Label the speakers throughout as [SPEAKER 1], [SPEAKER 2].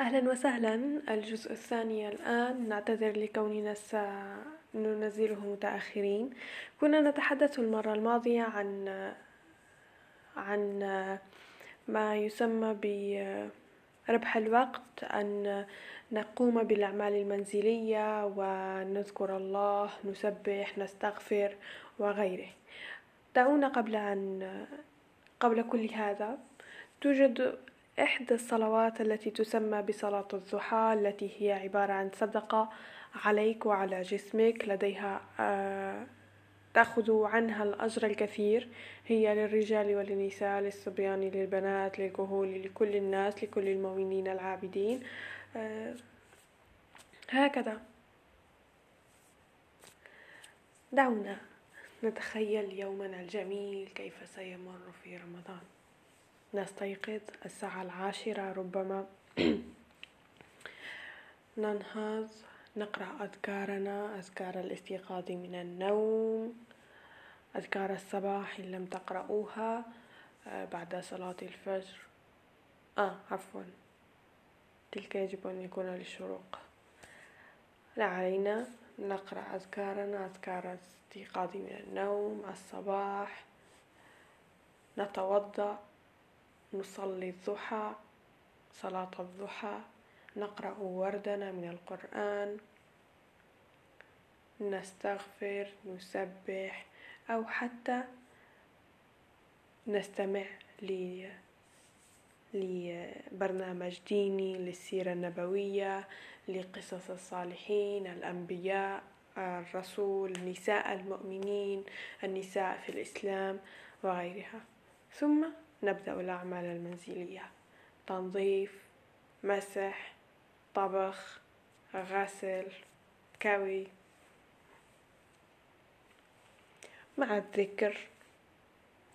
[SPEAKER 1] أهلا وسهلا. الجزء الثاني الآن نعتذر لكوننا سننزله متأخرين. كنا نتحدث المرة الماضية عن عن ما يسمى بربح الوقت أن نقوم بالأعمال المنزلية ونذكر الله نسبح نستغفر وغيره. دعونا قبل أن قبل كل هذا. توجد إحدى الصلوات التي تسمى بصلاة الضحى التي هي عبارة عن صدقة عليك وعلى جسمك لديها آه، تأخذ عنها الأجر الكثير. هي للرجال وللنساء للصبيان للبنات للكهول لكل الناس لكل المؤمنين العابدين. آه، هكذا. دعونا نتخيل يومنا الجميل كيف سيمر في رمضان. نستيقظ الساعة العاشرة ربما ننهض نقرأ أذكارنا أذكار الاستيقاظ من النوم أذكار الصباح إن لم تقرأوها آه، بعد صلاة الفجر. آه عفوا. تلك يجب أن يكون للشروق. لا علينا نقرأ أذكارنا أذكار الاستيقاظ من النوم الصباح. نتوضأ. نصلي الضحى صلاة الضحى نقرأ وردنا من القرآن نستغفر نسبح أو حتى نستمع لبرنامج ديني للسيرة النبوية لقصص الصالحين الأنبياء الرسول نساء المؤمنين النساء في الإسلام وغيرها. ثم نبدأ الأعمال المنزلية. تنظيف مسح طبخ غسل كوي. مع الذكر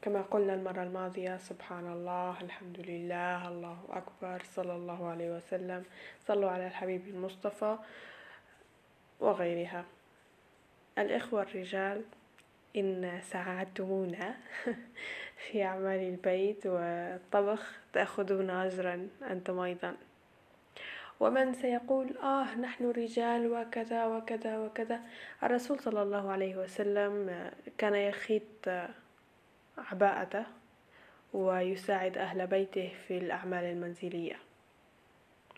[SPEAKER 1] كما قلنا المرة الماضية سبحان الله الحمد لله الله أكبر صلى الله عليه وسلم. صلوا على الحبيب المصطفى وغيرها. الإخوة الرجال إن ساعدتمونا. في أعمال البيت والطبخ تأخذون أجرا أنتم أيضا. ومن سيقول آه نحن رجال وكذا وكذا وكذا. الرسول صلى الله عليه وسلم كان يخيط عباءته ويساعد أهل بيته في الأعمال المنزلية.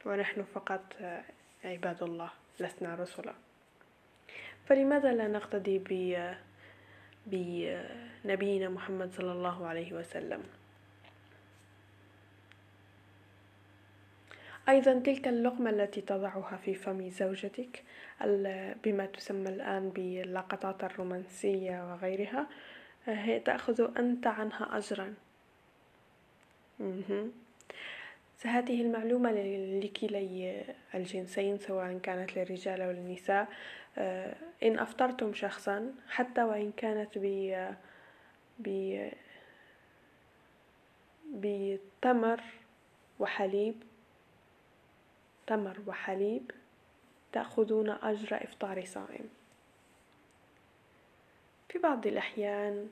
[SPEAKER 1] ونحن فقط عباد الله لسنا رسلا. فلماذا لا نقتدي بنبينا محمد صلى الله عليه وسلم. أيضا تلك اللقمة التي تضعها في فم زوجتك بما تسمى الآن باللقطات الرومانسية وغيرها هي تأخذ أنت عنها أجرا. هذه المعلومة لكلي الجنسين سواء كانت للرجال أو للنساء. آه، إن أفطرتم شخصا حتى وإن كانت ب ب بتمر وحليب تمر وحليب تأخذون أجر إفطار صائم. في بعض الأحيان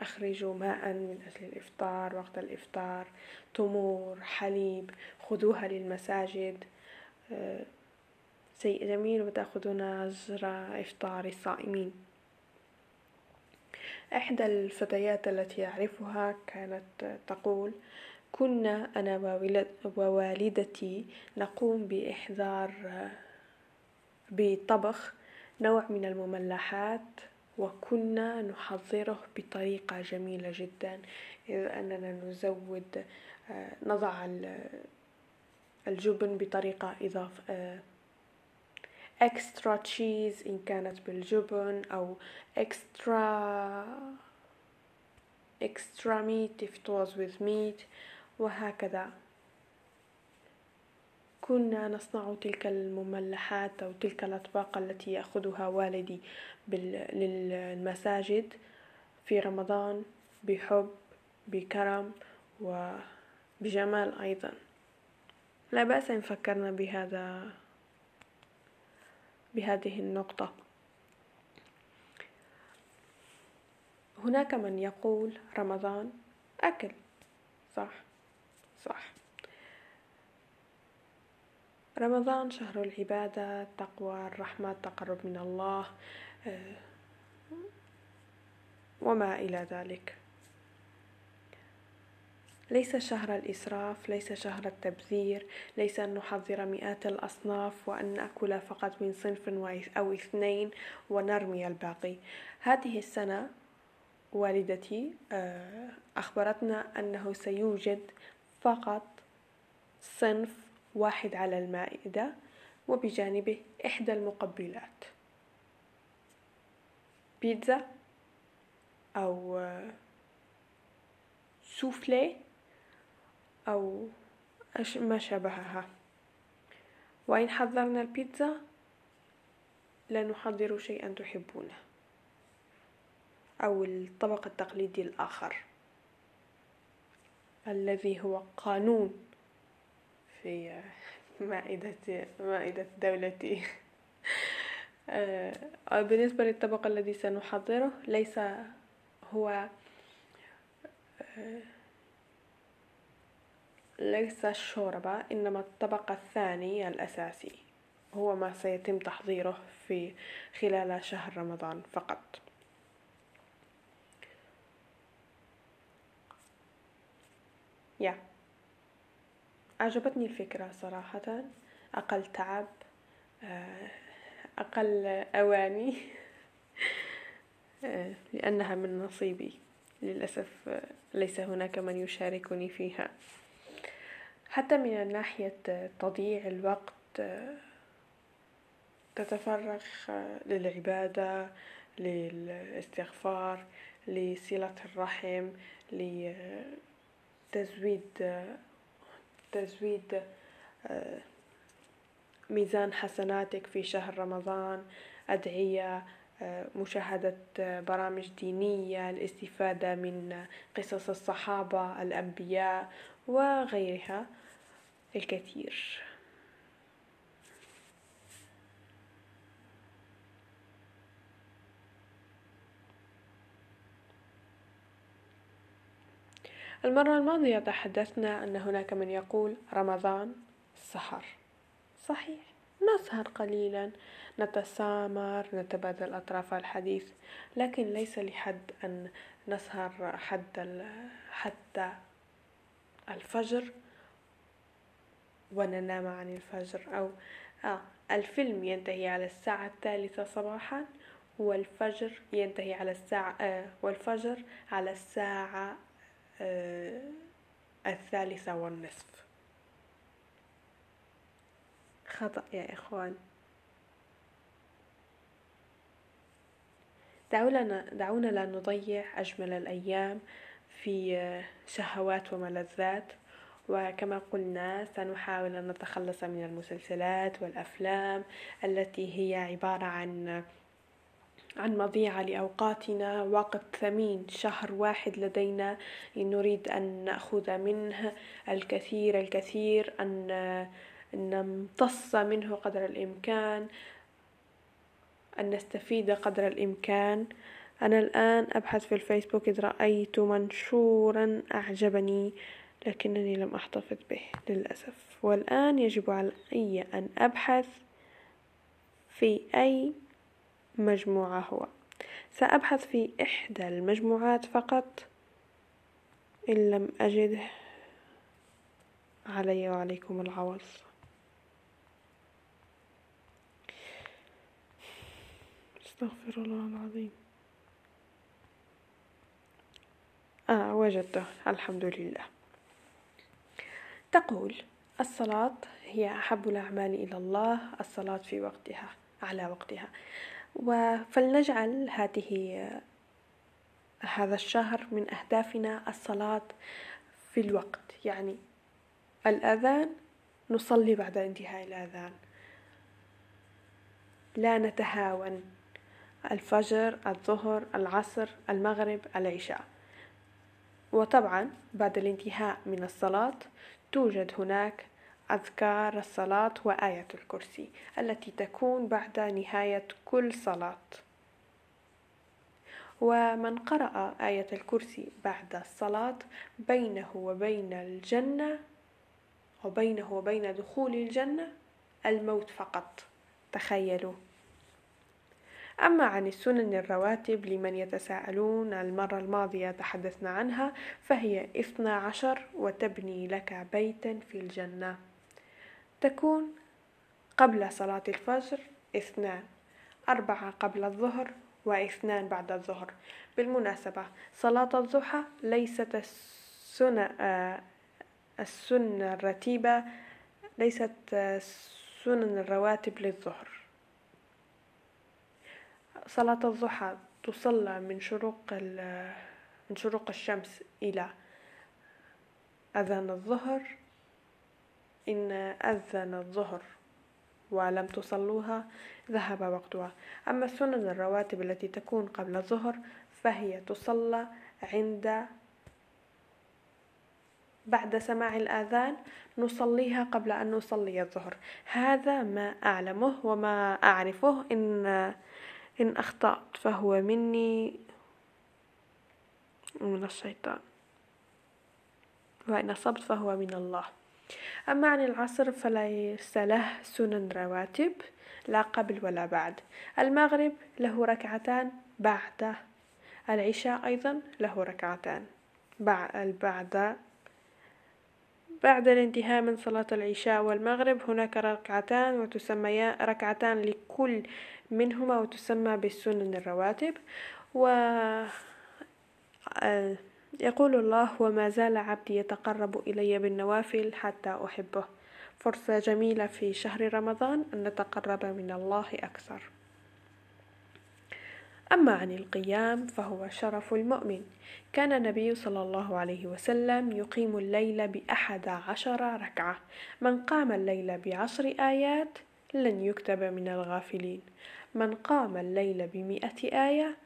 [SPEAKER 1] أخرجوا ماء من أجل الإفطار وقت الإفطار تمور حليب خذوها للمساجد. شيء جميل وتأخذون أجر إفطار الصائمين. إحدى الفتيات التي أعرفها كانت تقول كنا أنا ووالدتي نقوم بإحضار بطبخ نوع من المملحات وكنا نحضره بطريقة جميلة جدا إذ أننا نزود نضع الجبن بطريقة إضافة extra cheese إن كانت بالجبن أو extra extra meat if it was with meat وهكذا. كنا نصنع تلك المملحات أو تلك الأطباق التي يأخذها والدي للمساجد في رمضان بحب بكرم وبجمال أيضا. لا بأس إن فكرنا بهذا بهذه النقطة. هناك من يقول رمضان أكل. صح صح. رمضان شهر العبادة التقوى الرحمة التقرب من الله آه، وما إلى ذلك. ليس شهر الإسراف ليس شهر التبذير ليس أن نحضر مئات الأصناف وأن نأكل فقط من صنف أو اثنين ونرمي الباقي. هذه السنة والدتي آه، أخبرتنا أنه سيوجد فقط صنف واحد على المائدة وبجانبه إحدى المقبلات. بيتزا أو سوفلي أو ما شابهها. وإن حضرنا البيتزا لا نحضر شيئا تحبونه. أو الطبق التقليدي الآخر. الذي هو قانون. في مائدة مائدة دولتي. آه، بالنسبة للطبق الذي سنحضره ليس هو آه، ليس الشوربة إنما الطبق الثاني الأساسي. هو ما سيتم تحضيره في خلال شهر رمضان فقط. يا أعجبتني الفكرة صراحة. أقل تعب آه، أقل أواني آه، لأنها من نصيبي. للأسف آه، ليس هناك من يشاركني فيها. حتى من ناحية تضييع الوقت تتفرغ للعبادة للاستغفار لصلة الرحم لتزويد تزويد ميزان حسناتك في شهر رمضان أدعية مشاهدة برامج دينية الاستفادة من قصص الصحابة الأنبياء وغيرها الكثير. المرة الماضية تحدثنا أن هناك من يقول رمضان سهر. صحيح نسهر قليلا. نتسامر نتبادل أطراف الحديث لكن ليس لحد أن نسهر حد حتى الفجر وننام عن الفجر. أو آه الفيلم ينتهي على الساعة الثالثة صباحا والفجر ينتهي على الساعة آه والفجر على الساعة الثالثة والنصف. خطأ يا إخوان. دعونا دعونا لا نضيع أجمل الأيام في آه، شهوات وملذات وكما قلنا سنحاول أن نتخلص من المسلسلات والأفلام التي هي عبارة عن عن مضيعة لأوقاتنا وقت ثمين شهر واحد لدينا نريد أن نأخذ منه الكثير الكثير أن نمتص منه قدر الإمكان أن نستفيد قدر الإمكان. أنا الآن أبحث في الفيسبوك إذ رأيت منشورا أعجبني لكنني لم أحتفظ به للأسف. والآن يجب علي أن أبحث في أي مجموعة هو. سأبحث في إحدى المجموعات فقط. إن لم أجده علي وعليكم العوض. استغفر الله العظيم. آه وجدته. الحمد لله. تقول الصلاة هي أحب الأعمال إلى الله الصلاة في وقتها على وقتها. فلنجعل هذه هذا الشهر من أهدافنا الصلاة في الوقت. يعني الأذان نصلي بعد انتهاء الأذان. لا نتهاون. الفجر الظهر العصر المغرب العشاء. وطبعا بعد الانتهاء من الصلاة توجد هناك أذكار الصلاة وآية الكرسي التي تكون بعد نهاية كل صلاة. ومن قرأ آية الكرسي بعد الصلاة بينه وبين الجنة وبينه وبين دخول الجنة الموت فقط. تخيلوا. أما عن السنن الرواتب لمن يتساءلون المرة الماضية تحدثنا عنها فهي اثنا عشر وتبني لك بيتا في الجنة. تكون قبل صلاة الفجر اثنان أربعة قبل الظهر واثنان بعد الظهر. بالمناسبة صلاة الضحى ليست السنة آه، السنة الرتيبة ليست سنن الرواتب للظهر. صلاة الضحى تصلى من شروق من شروق الشمس إلى أذان الظهر. إن أذن الظهر ولم تصلوها ذهب وقتها. أما السنن الرواتب التي تكون قبل الظهر فهي تصلى عند بعد سماع الآذان نصليها قبل أن نصلي الظهر. هذا ما أعلمه وما أعرفه. إن إن أخطأت فهو مني من الشيطان. وإن أصبت فهو من الله. أما عن العصر فليس له سنن رواتب لا قبل ولا بعد. المغرب له ركعتان بعد العشاء أيضا له ركعتان. بعد بعد الانتهاء من صلاة العشاء والمغرب هناك ركعتان وتسميان ركعتان لكل منهما وتسمى بالسنن الرواتب. و يقول الله وما زال عبدي يتقرب إلي بالنوافل حتى أحبه. فرصة جميلة في شهر رمضان أن نتقرب من الله أكثر. أما عن القيام فهو شرف المؤمن. كان النبي صلى الله عليه وسلم يقيم الليل بأحد عشر ركعة. من قام الليل بعشر آيات لن يكتب من الغافلين. من قام الليل بمئة آية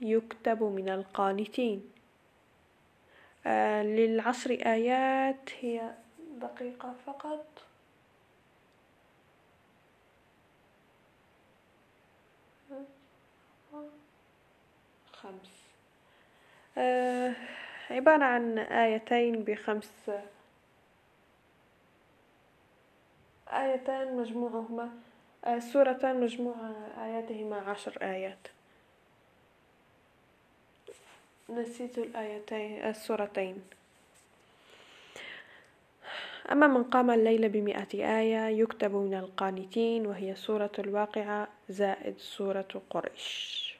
[SPEAKER 1] يكتب من القانتين. للعشر آيات. هي دقيقة فقط. خمس. آه عبارة عن آيتين بخمس. آيتان مجموعهما آه سورتان مجموع آياتهما عشر آيات. نسيت الآيتين السورتين. أما من قام الليل بمئة آية يكتب من القانتين وهي سورة الواقعة زائد سورة قريش.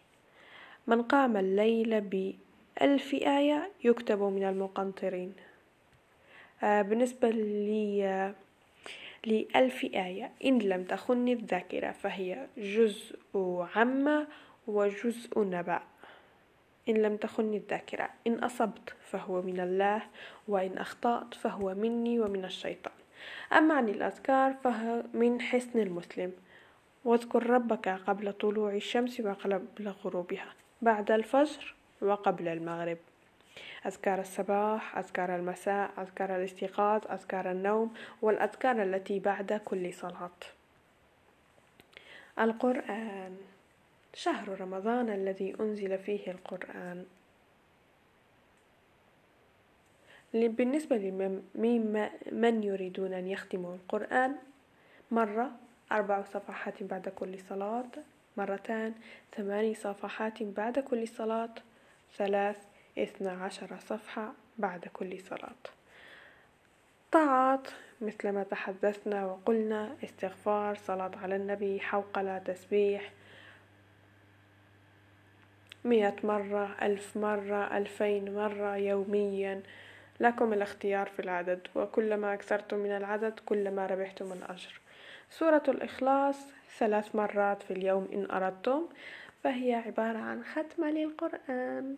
[SPEAKER 1] من قام الليل بألف آية يكتب من المقنطرين. آه بالنسبة لي لألف آية إن لم تخني الذاكرة فهي جزء عم وجزء نبأ إن لم تخني الذاكرة. إن أصبت فهو من الله وإن أخطأت فهو مني ومن الشيطان. أما عن الأذكار فهو من حسن المسلم. واذكر ربك قبل طلوع الشمس وقبل غروبها بعد الفجر وقبل المغرب. أذكار الصباح أذكار المساء أذكار الاستيقاظ أذكار النوم والأذكار التي بعد كل صلاة. القرآن. شهر رمضان الذي أنزل فيه القرآن. بالنسبة لمن يريدون أن يختموا القرآن مرة أربع صفحات بعد كل صلاة مرتان ثماني صفحات بعد كل صلاة ثلاث اثنى عشر صفحة بعد كل صلاة. طاعات مثل ما تحدثنا وقلنا استغفار صلاة على النبي حوقلة تسبيح مئة مرة ألف مرة ألفين مرة يوميا. لكم الاختيار في العدد وكلما أكثرتم من العدد كلما ربحتم الأجر. سورة الإخلاص ثلاث مرات في اليوم إن أردتم فهي عبارة عن ختمة للقرآن.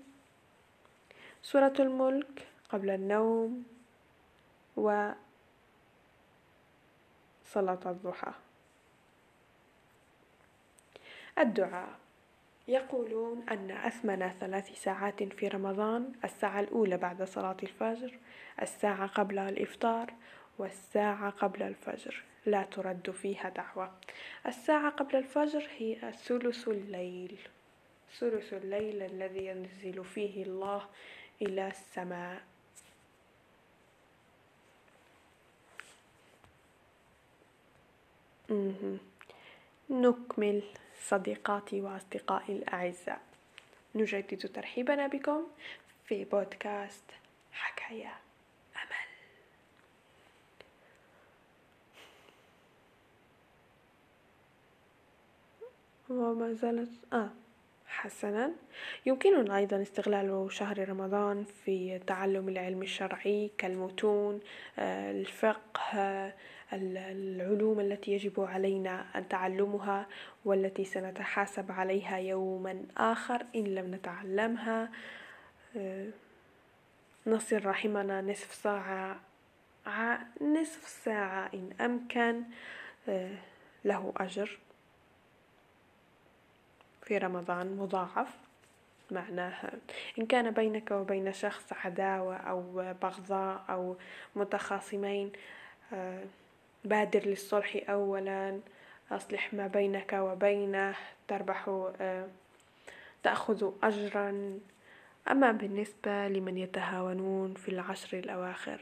[SPEAKER 1] سورة الملك قبل النوم و صلاة الضحى. الدعاء. يقولون أن أثمن ثلاث ساعات في رمضان الساعة الأولى بعد صلاة الفجر الساعة قبل الإفطار والساعة قبل الفجر. لا ترد فيها دعوة. الساعة قبل الفجر هي ثلث الليل. ثلث الليل الذي ينزل فيه الله إلى السماء. نكمل. صديقاتي وأصدقائي الأعزاء. نجدد ترحيبنا بكم في بودكاست حكاية أمل. وما زالت آه حسنا. يمكننا أيضا استغلال شهر رمضان في تعلم العلم الشرعي كالمتون آه، الفقه العلوم التي يجب علينا أن تعلمها والتي سنتحاسب عليها يوما آخر إن لم نتعلمها آه، نصل رحمنا نصف ساعة نصف ساعة إن أمكن آه، له أجر في رمضان مضاعف. معناها إن كان بينك وبين شخص عداوة أو بغضاء أو متخاصمين آه، بادر للصلح أولا أصلح ما بينك وبينه تربح آه، تأخذ أجرا. أما بالنسبة لمن يتهاونون في العشر الأواخر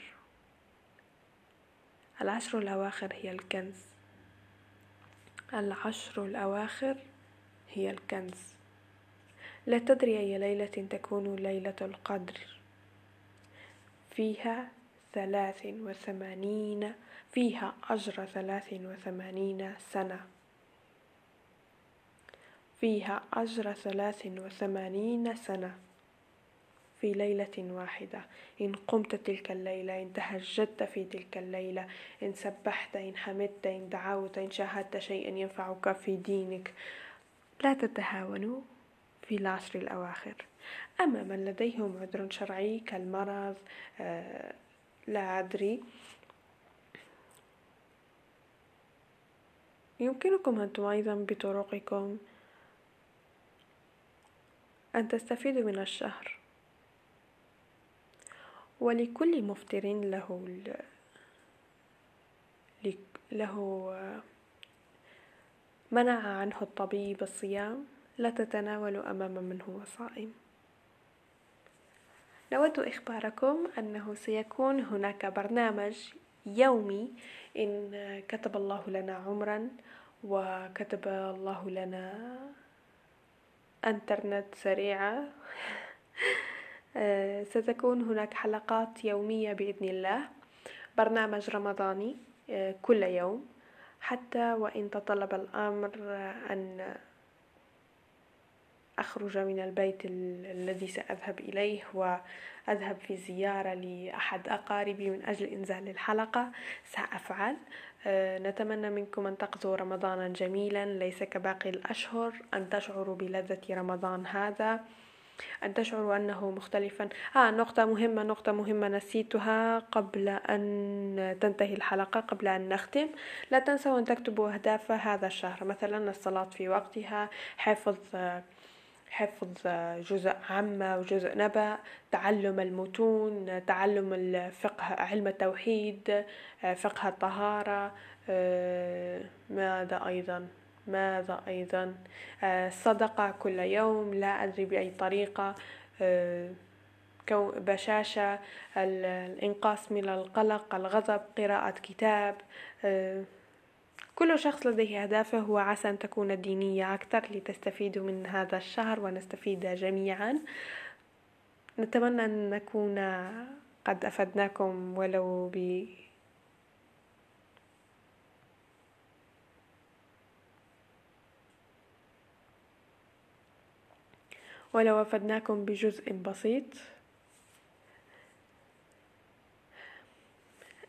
[SPEAKER 1] العشر الأواخر هي الكنز. العشر الأواخر هي الكنز. لا تدري أي ليلة تكون ليلة القدر. فيها ثلاث وثمانين فيها أجر ثلاث وثمانين سنة. فيها أجر ثلاث وثمانين سنة. في ليلة واحدة إن قمت تلك الليلة إن تهجدت في تلك الليلة إن سبحت إن حمدت إن دعوت إن شاهدت شيئا ينفعك في دينك لا تتهاونوا في العشر الأواخر. أما من لديهم عذر شرعي كالمرض آه لا أدري. يمكنكم أنتم أيضا بطرقكم. أن تستفيدوا من الشهر. ولكل مفطر له له منع عنه الطبيب الصيام. لا تتناول أمام من هو صائم. نود إخباركم أنه سيكون هناك برنامج يومي إن كتب الله لنا عمرا وكتب الله لنا إنترنت سريعة. ستكون هناك حلقات يومية بإذن الله. برنامج رمضاني كل يوم. حتى وإن تطلب الأمر أن أخرج من البيت الذي سأذهب إليه وأذهب في زيارة لأحد أقاربي من أجل إنزال الحلقة. سأفعل. أه، نتمنى منكم أن تقضوا رمضانا جميلا. ليس كباقي الأشهر أن تشعروا بلذة رمضان هذا. أن تشعروا أنه مختلفا. آه نقطة مهمة نقطة مهمة نسيتها قبل أن تنتهي الحلقة قبل أن نختم. لا تنسوا أن تكتبوا أهداف هذا الشهر. مثلا الصلاة في وقتها حفظ حفظ جزء عامة وجزء نبأ تعلم المتون تعلم الفقه علم التوحيد فقه الطهارة آه، ماذا أيضا؟ ماذا أيضا؟ آه، صدقة كل يوم لا أدري بأي طريقة آه، بشاشة الإنقاص من القلق الغضب قراءة كتاب كل شخص لديه أهدافه وعسى أن تكون دينية أكثر لتستفيدوا من هذا الشهر ونستفيد جميعا. نتمنى أن نكون قد أفدناكم ولو ب ولو أفدناكم بجزء بسيط.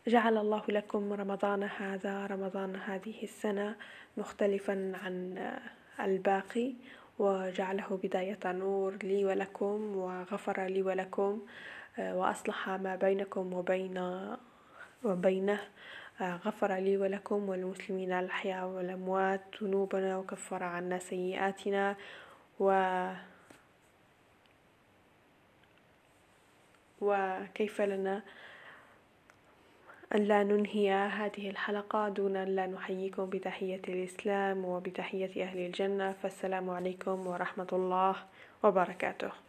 [SPEAKER 1] جعل الله لكم رمضان هذا رمضان هذه السنة مختلفا عن الباقي وجعله بداية نور لي ولكم وغفر لي ولكم وأصلح ما بينكم وبين وبينه غفر لي ولكم والمسلمين الأحياء والأموات ذنوبنا وكفر عنا سيئاتنا و وكيف لنا أن لا ننهي هذه الحلقة دون أن لا نحييكم بتحية الإسلام وبتحية أهل الجنة فالسلام عليكم ورحمة الله وبركاته.